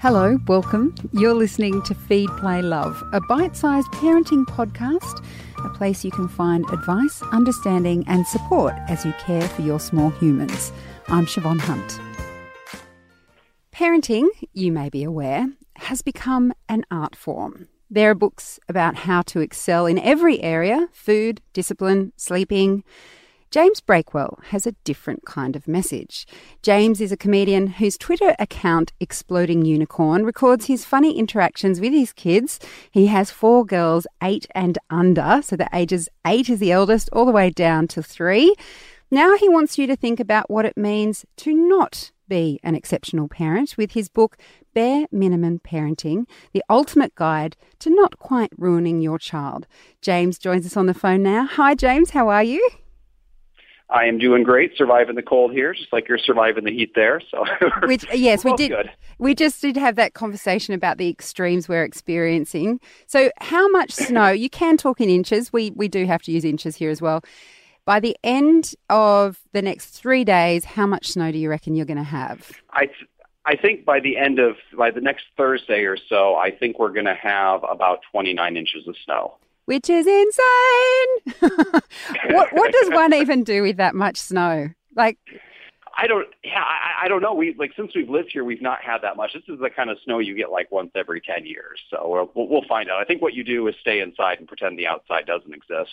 Hello, welcome. You're listening to Feed, Play, Love, a bite sized parenting podcast, a place you can find advice, understanding, and support as you care for your small humans. I'm Siobhan Hunt. Parenting, you may be aware, has become an art form. There are books about how to excel in every area food, discipline, sleeping. James Breakwell has a different kind of message. James is a comedian whose Twitter account, Exploding Unicorn, records his funny interactions with his kids. He has four girls, eight and under, so the ages eight is the eldest, all the way down to three. Now he wants you to think about what it means to not be an exceptional parent with his book, Bare Minimum Parenting The Ultimate Guide to Not Quite Ruining Your Child. James joins us on the phone now. Hi, James, how are you? I am doing great, surviving the cold here, just like you're surviving the heat there. So, Which, yes, we did. Good. We just did have that conversation about the extremes we're experiencing. So, how much snow? You can talk in inches. We we do have to use inches here as well. By the end of the next three days, how much snow do you reckon you're going to have? I th- I think by the end of by the next Thursday or so, I think we're going to have about 29 inches of snow which is insane. what what does one even do with that much snow? Like I don't. Yeah, I, I don't know. We like since we've lived here, we've not had that much. This is the kind of snow you get like once every ten years. So we'll, we'll find out. I think what you do is stay inside and pretend the outside doesn't exist.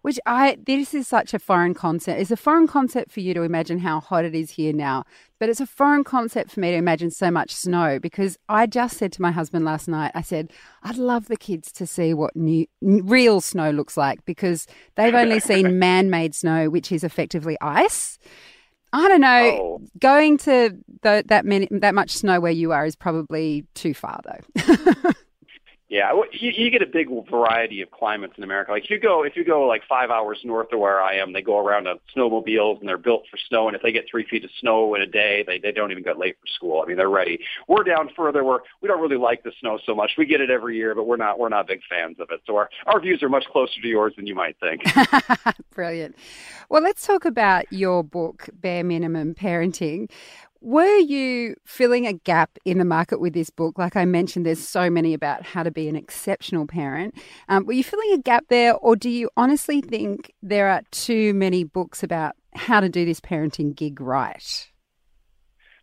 Which I this is such a foreign concept. It's a foreign concept for you to imagine how hot it is here now, but it's a foreign concept for me to imagine so much snow because I just said to my husband last night. I said I'd love the kids to see what new real snow looks like because they've only seen man-made snow, which is effectively ice. I don't know. Oh. Going to the, that many, that much snow where you are is probably too far, though. Yeah, you, you get a big variety of climates in America. Like if you go, if you go like five hours north of where I am, they go around on snowmobiles and they're built for snow. And if they get three feet of snow in a day, they they don't even get late for school. I mean, they're ready. We're down further where we don't really like the snow so much. We get it every year, but we're not we're not big fans of it. So our our views are much closer to yours than you might think. Brilliant. Well, let's talk about your book, Bare Minimum Parenting. Were you filling a gap in the market with this book? Like I mentioned, there's so many about how to be an exceptional parent. Um, were you filling a gap there, or do you honestly think there are too many books about how to do this parenting gig right?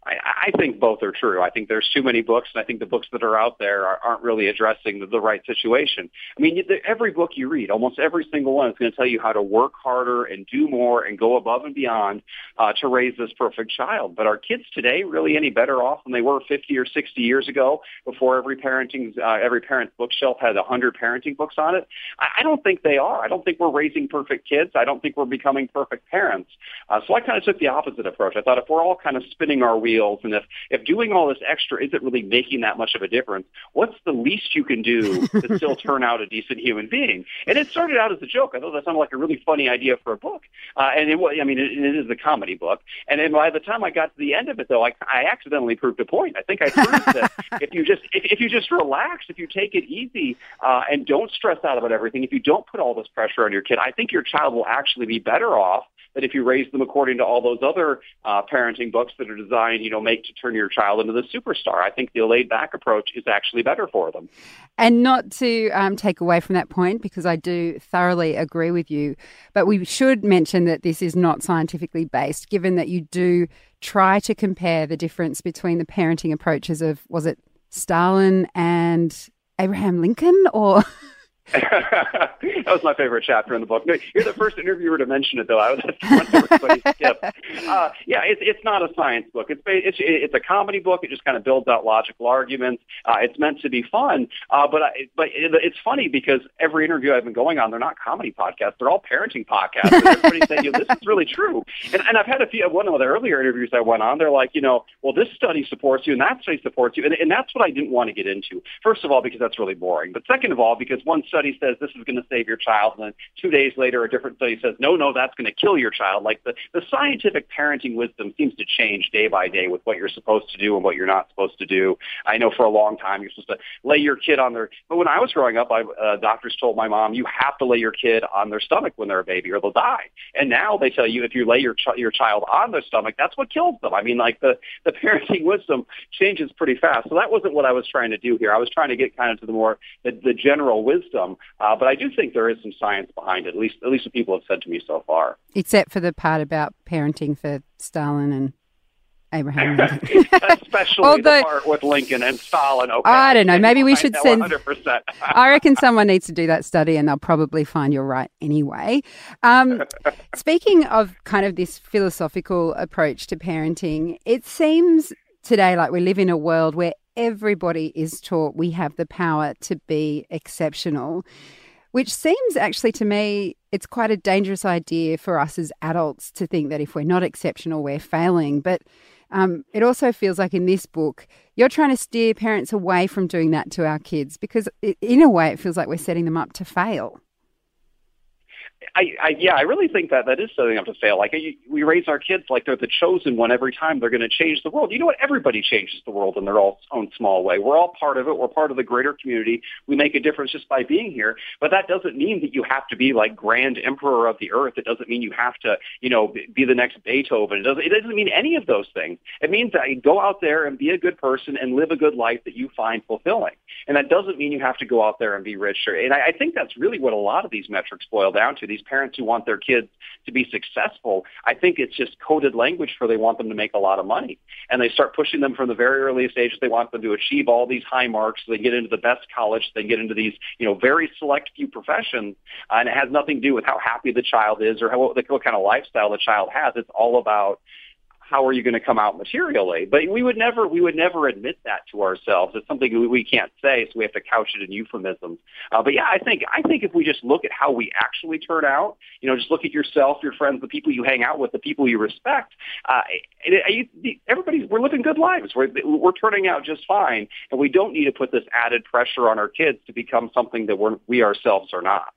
I, I think both are true. I think there's too many books, and I think the books that are out there are, aren't really addressing the, the right situation. I mean, the, every book you read, almost every single one, is going to tell you how to work harder and do more and go above and beyond uh, to raise this perfect child. But are kids today really any better off than they were 50 or 60 years ago, before every parenting uh, every parent's bookshelf had 100 parenting books on it? I, I don't think they are. I don't think we're raising perfect kids. I don't think we're becoming perfect parents. Uh, so I kind of took the opposite approach. I thought if we're all kind of spinning our wheels. And if, if doing all this extra isn't really making that much of a difference, what's the least you can do to still turn out a decent human being? And it started out as a joke. I thought that sounded like a really funny idea for a book. Uh, and it was, I mean, it, it is a comedy book. And then by the time I got to the end of it, though, I, I accidentally proved a point. I think I proved that if you just, if, if you just relax, if you take it easy, uh, and don't stress out about everything, if you don't put all this pressure on your kid, I think your child will actually be better off that if you raise them according to all those other uh, parenting books that are designed, you know, make to turn your child into the superstar. I think the laid back approach is actually better for them. And not to um, take away from that point, because I do thoroughly agree with you, but we should mention that this is not scientifically based, given that you do try to compare the difference between the parenting approaches of, was it Stalin and Abraham Lincoln or that was my favorite chapter in the book. You're the first interviewer to mention it, though. I was everybody skip. Uh, yeah, it's it's not a science book. It's it's it's a comedy book. It just kind of builds out logical arguments. Uh, it's meant to be fun, uh, but I, but it, it's funny because every interview I've been going on, they're not comedy podcasts. They're all parenting podcasts. And saying, you know, this is really true. And, and I've had a few. One of the earlier interviews I went on, they're like, you know, well, this study supports you, and that study supports you, and, and that's what I didn't want to get into. First of all, because that's really boring. But second of all, because one study study says this is going to save your child, and then two days later, a different study says, no, no, that's going to kill your child. Like the, the scientific parenting wisdom seems to change day by day with what you're supposed to do and what you're not supposed to do. I know for a long time you're supposed to lay your kid on their, but when I was growing up, I, uh, doctors told my mom, you have to lay your kid on their stomach when they're a baby or they'll die. And now they tell you if you lay your, ch- your child on their stomach, that's what kills them. I mean, like the, the parenting wisdom changes pretty fast. So that wasn't what I was trying to do here. I was trying to get kind of to the more, the, the general wisdom. Uh, but I do think there is some science behind it, at least, at least what people have said to me so far. Except for the part about parenting for Stalin and Abraham Lincoln. Especially Although, the part with Lincoln and Stalin. Okay, I don't know. Maybe we should send. 100%. I reckon someone needs to do that study, and they'll probably find you're right anyway. Um, speaking of kind of this philosophical approach to parenting, it seems today like we live in a world where everybody is taught we have the power to be exceptional which seems actually to me it's quite a dangerous idea for us as adults to think that if we're not exceptional we're failing but um, it also feels like in this book, you're trying to steer parents away from doing that to our kids because, in a way, it feels like we're setting them up to fail. I, I yeah, I really think that that is setting up to fail. Like we raise our kids like they're the chosen one every time they're going to change the world. You know what? Everybody changes the world in their own small way. We're all part of it. We're part of the greater community. We make a difference just by being here. But that doesn't mean that you have to be like grand emperor of the earth. It doesn't mean you have to, you know, be the next Beethoven. It doesn't. It doesn't mean any of those things. It means that you go out there and be a good person and live a good life that you find fulfilling. And that doesn't mean you have to go out there and be richer. And I, I think that's really what a lot of these metrics boil down to. These parents who want their kids to be successful, I think it's just coded language for they want them to make a lot of money. And they start pushing them from the very earliest ages. They want them to achieve all these high marks. So they get into the best college. They get into these, you know, very select few professions. And it has nothing to do with how happy the child is or how, what kind of lifestyle the child has. It's all about how are you going to come out materially? But we would never, we would never admit that to ourselves. It's something we can't say, so we have to couch it in euphemisms. Uh, but yeah, I think, I think if we just look at how we actually turn out, you know, just look at yourself, your friends, the people you hang out with, the people you respect. Uh, it, we're living good lives. We're we're turning out just fine, and we don't need to put this added pressure on our kids to become something that we're, we ourselves are not.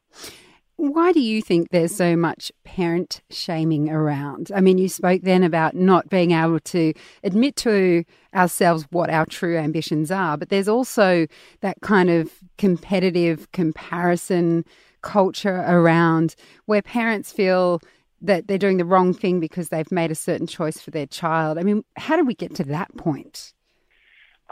Why do you think there's so much parent shaming around? I mean, you spoke then about not being able to admit to ourselves what our true ambitions are, but there's also that kind of competitive comparison culture around where parents feel that they're doing the wrong thing because they've made a certain choice for their child. I mean, how do we get to that point?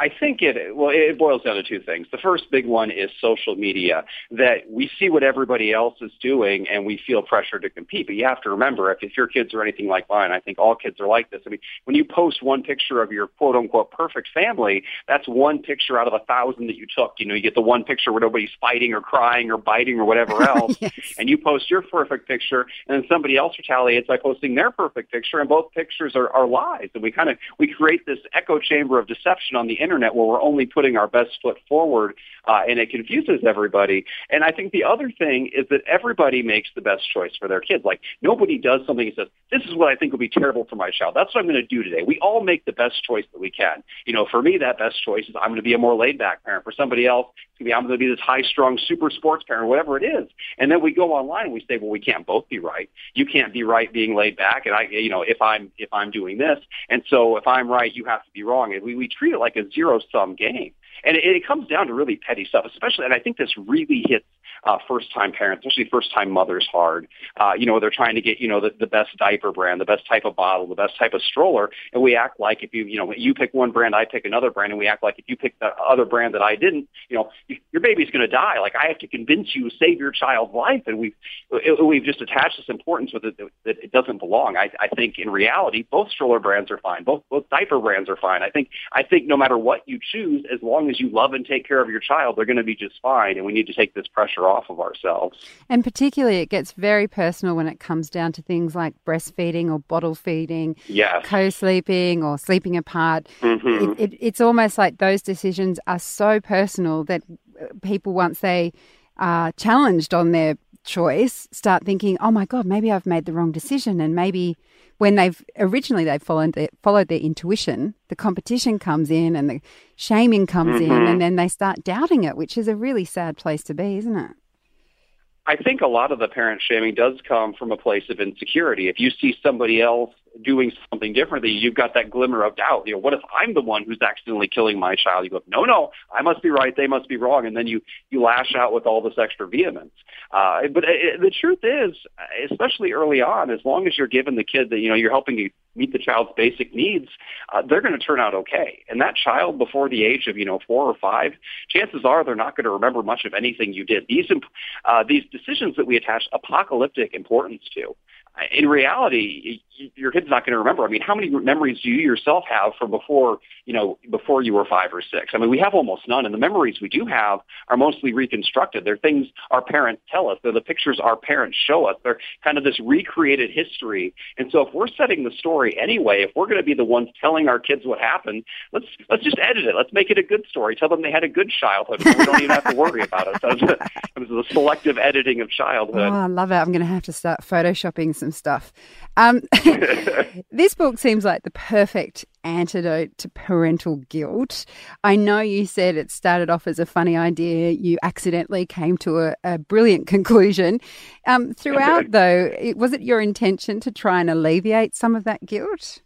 I think it, well, it boils down to two things. The first big one is social media, that we see what everybody else is doing and we feel pressure to compete. But you have to remember, if, if your kids are anything like mine, I think all kids are like this. I mean, when you post one picture of your quote unquote perfect family, that's one picture out of a thousand that you took. You know, you get the one picture where nobody's fighting or crying or biting or whatever else. yes. And you post your perfect picture and then somebody else retaliates by posting their perfect picture and both pictures are, are lies. And we kind of, we create this echo chamber of deception on the internet internet where we're only putting our best foot forward uh, and it confuses everybody. And I think the other thing is that everybody makes the best choice for their kids. Like nobody does something and says, this is what I think will be terrible for my child. That's what I'm going to do today. We all make the best choice that we can. You know, for me, that best choice is I'm going to be a more laid back parent. For somebody else, it's going to be I'm going to be this high strung super sports parent, whatever it is. And then we go online and we say, well, we can't both be right. You can't be right being laid back. And I, you know, if I'm, if I'm doing this. And so if I'm right, you have to be wrong. And we, we treat it like a zero sum game. And it, it comes down to really petty stuff, especially, and I think this really hits uh, first-time parents, especially first-time mothers, hard. Uh, you know, they're trying to get you know the, the best diaper brand, the best type of bottle, the best type of stroller, and we act like if you you know you pick one brand, I pick another brand, and we act like if you pick the other brand that I didn't, you know, your baby's going to die. Like I have to convince you to save your child's life, and we've we've just attached this importance with it that, that it doesn't belong. I, I think in reality, both stroller brands are fine, both both diaper brands are fine. I think I think no matter what you choose, as long as you love and take care of your child, they're going to be just fine, and we need to take this pressure off of ourselves. And particularly, it gets very personal when it comes down to things like breastfeeding or bottle feeding, yes. co-sleeping or sleeping apart. Mm-hmm. It, it, it's almost like those decisions are so personal that uh, people, once they are challenged on their choice, start thinking, "Oh my God, maybe I've made the wrong decision," and maybe when they've originally they've followed their, followed their intuition, the competition comes in and the shaming comes mm-hmm. in, and then they start doubting it, which is a really sad place to be, isn't it? I think a lot of the parent shaming does come from a place of insecurity. If you see somebody else doing something differently, you've got that glimmer of doubt. You know, what if I'm the one who's accidentally killing my child? You go, no, no, I must be right, they must be wrong, and then you you lash out with all this extra vehemence. Uh, but it, uh, the truth is, especially early on, as long as you're giving the kid that you know you're helping to meet the child's basic needs, uh, they're going to turn out okay. And that child before the age of you know four or five, chances are they're not going to remember much of anything you did. These uh, these decisions that we attach apocalyptic importance to in reality, your kid's not going to remember. I mean, how many memories do you yourself have from before, you know, before you were five or six? I mean, we have almost none, and the memories we do have are mostly reconstructed. They're things our parents tell us. They're the pictures our parents show us. They're kind of this recreated history. And so, if we're setting the story anyway, if we're going to be the ones telling our kids what happened, let's let's just edit it. Let's make it a good story. Tell them they had a good childhood. We don't even have to worry about it. A, it's a selective editing of childhood. Oh, I love it. I'm going to have to start photoshopping some stuff. Um, this book seems like the perfect antidote to parental guilt. I know you said it started off as a funny idea. You accidentally came to a, a brilliant conclusion. Um, throughout, though, was it your intention to try and alleviate some of that guilt?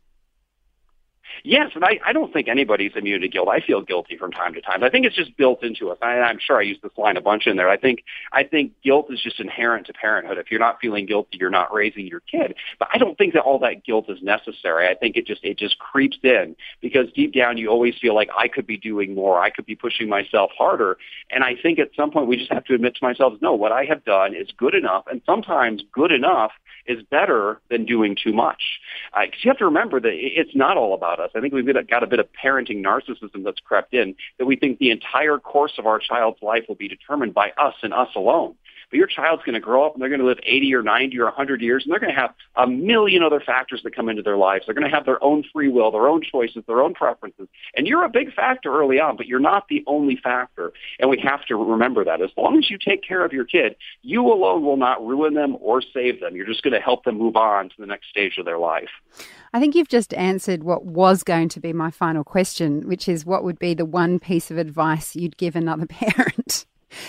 Yes, and I, I don't think anybody's immune to guilt. I feel guilty from time to time. I think it's just built into us. I, I'm sure I used this line a bunch in there. I think I think guilt is just inherent to parenthood. If you're not feeling guilty, you're not raising your kid. But I don't think that all that guilt is necessary. I think it just it just creeps in because deep down you always feel like I could be doing more. I could be pushing myself harder. And I think at some point we just have to admit to myself, no, what I have done is good enough. And sometimes good enough is better than doing too much. Because uh, you have to remember that it's not all about us. I think we've got a bit of parenting narcissism that's crept in that we think the entire course of our child's life will be determined by us and us alone. But your child's going to grow up and they're going to live 80 or 90 or 100 years and they're going to have a million other factors that come into their lives. They're going to have their own free will, their own choices, their own preferences. And you're a big factor early on, but you're not the only factor. And we have to remember that. As long as you take care of your kid, you alone will not ruin them or save them. You're just going to help them move on to the next stage of their life. I think you've just answered what was going to be my final question, which is what would be the one piece of advice you'd give another parent?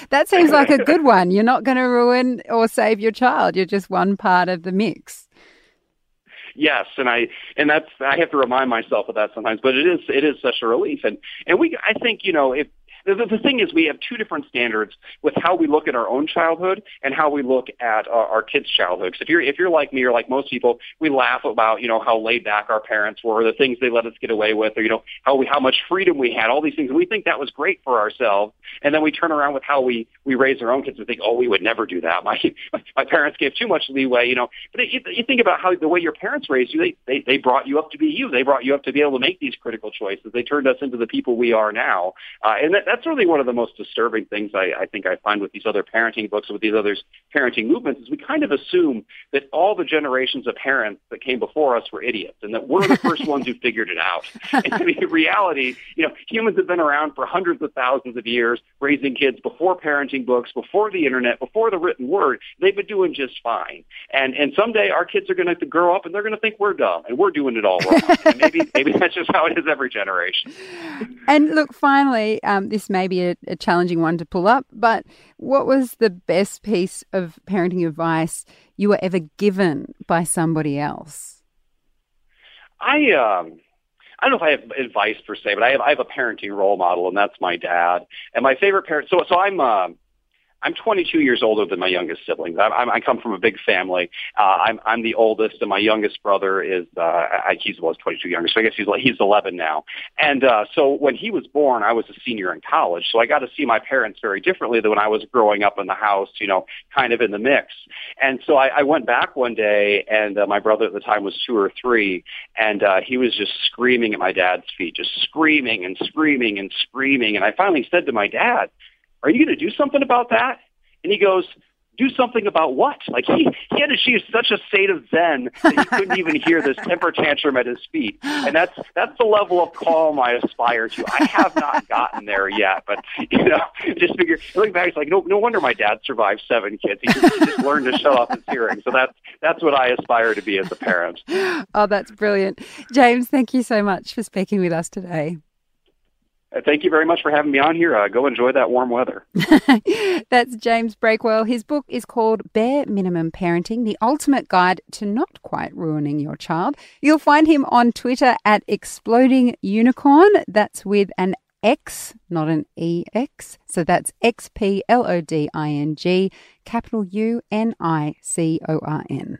That seems like a good one. You're not going to ruin or save your child. You're just one part of the mix. Yes, and I and that's I have to remind myself of that sometimes, but it is it is such a relief, and and we I think you know if the, the thing is, we have two different standards with how we look at our own childhood and how we look at our, our kids' childhood. Because if you're if you're like me or like most people, we laugh about you know how laid back our parents were, the things they let us get away with, or you know how we how much freedom we had, all these things. And we think that was great for ourselves, and then we turn around with how we we raise our own kids and think, oh, we would never do that. My my parents gave too much leeway, you know. But you, you think about how the way your parents raised you, they, they they brought you up to be you. They brought you up to be able to make these critical choices. They turned us into the people we are now, uh, and that, that's really one of the most disturbing things I, I think I find with these other parenting books, with these other parenting movements, is we kind of assume that all the generations of parents that came before us were idiots, and that we're the first ones who figured it out. And in reality, you know, humans have been around for hundreds of thousands of years, raising kids before parenting books, before the internet, before the written word. They've been doing just fine. And and someday our kids are going to grow up and they're going to think we're dumb and we're doing it all wrong. and maybe maybe that's just how it is every generation. And look, finally, um, this may be a, a challenging one to pull up, but what was the best piece of parenting advice you were ever given by somebody else? I um I don't know if I have advice per se, but I have I have a parenting role model, and that's my dad. And my favorite parent. So so I'm um I'm 22 years older than my youngest siblings. I, I, I come from a big family. Uh, I'm, I'm the oldest, and my youngest brother is uh, I, he's was 22 younger, so I guess he's he's 11 now. And uh, so when he was born, I was a senior in college, so I got to see my parents very differently than when I was growing up in the house, you know, kind of in the mix. And so I, I went back one day, and uh, my brother at the time was two or three, and uh, he was just screaming at my dad's feet, just screaming and screaming and screaming. And I finally said to my dad are you going to do something about that? And he goes, do something about what? Like he, he had achieved such a state of zen that he couldn't even hear this temper tantrum at his feet. And that's that's the level of calm I aspire to. I have not gotten there yet, but you know, just figure looking back, it's like no no wonder my dad survived seven kids. He just, he just learned to shut off his hearing. So that's that's what I aspire to be as a parent. Oh, that's brilliant. James, thank you so much for speaking with us today. Uh, thank you very much for having me on here. Uh, go enjoy that warm weather. That's James Breakwell. His book is called Bare Minimum Parenting The Ultimate Guide to Not Quite Ruining Your Child. You'll find him on Twitter at Exploding Unicorn. That's with an X, not an EX. So that's X P L O D I N G, capital U N I C O R N.